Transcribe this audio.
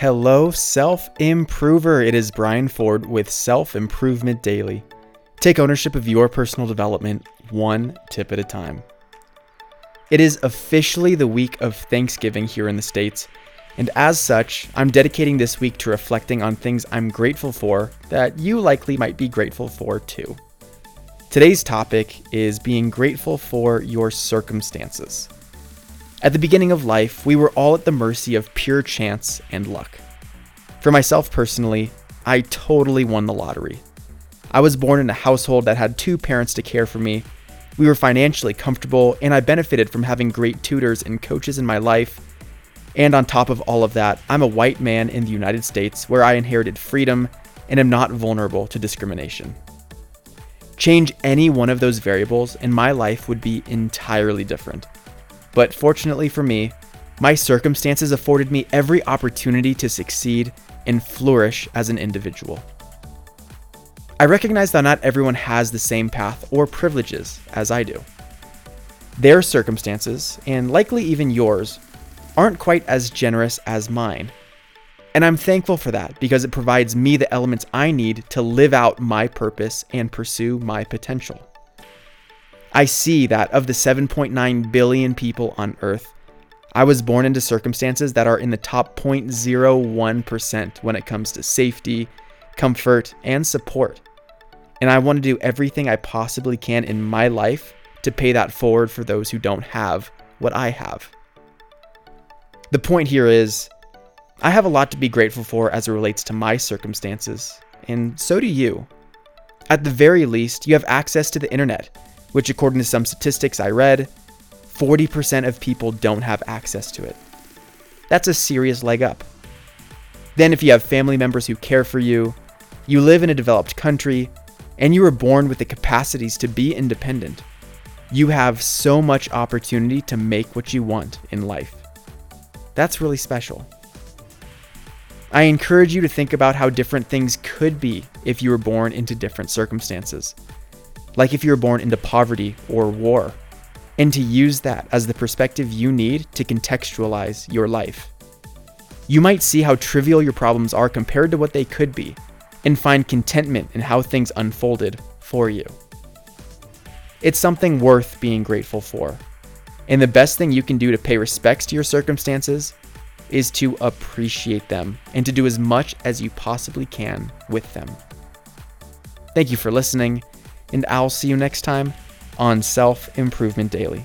Hello, self improver. It is Brian Ford with Self Improvement Daily. Take ownership of your personal development one tip at a time. It is officially the week of Thanksgiving here in the States, and as such, I'm dedicating this week to reflecting on things I'm grateful for that you likely might be grateful for too. Today's topic is being grateful for your circumstances. At the beginning of life, we were all at the mercy of pure chance and luck. For myself personally, I totally won the lottery. I was born in a household that had two parents to care for me. We were financially comfortable, and I benefited from having great tutors and coaches in my life. And on top of all of that, I'm a white man in the United States where I inherited freedom and am not vulnerable to discrimination. Change any one of those variables, and my life would be entirely different. But fortunately for me, my circumstances afforded me every opportunity to succeed and flourish as an individual. I recognize that not everyone has the same path or privileges as I do. Their circumstances, and likely even yours, aren't quite as generous as mine. And I'm thankful for that because it provides me the elements I need to live out my purpose and pursue my potential. I see that of the 7.9 billion people on Earth, I was born into circumstances that are in the top 0.01% when it comes to safety, comfort, and support. And I want to do everything I possibly can in my life to pay that forward for those who don't have what I have. The point here is, I have a lot to be grateful for as it relates to my circumstances, and so do you. At the very least, you have access to the internet which, according to some statistics I read, 40% of people don't have access to it. That's a serious leg up. Then, if you have family members who care for you, you live in a developed country, and you were born with the capacities to be independent, you have so much opportunity to make what you want in life. That's really special. I encourage you to think about how different things could be if you were born into different circumstances like if you were born into poverty or war, and to use that as the perspective you need to contextualize your life. You might see how trivial your problems are compared to what they could be, and find contentment in how things unfolded for you. It's something worth being grateful for. And the best thing you can do to pay respects to your circumstances is to appreciate them and to do as much as you possibly can with them. Thank you for listening and I'll see you next time on Self Improvement Daily.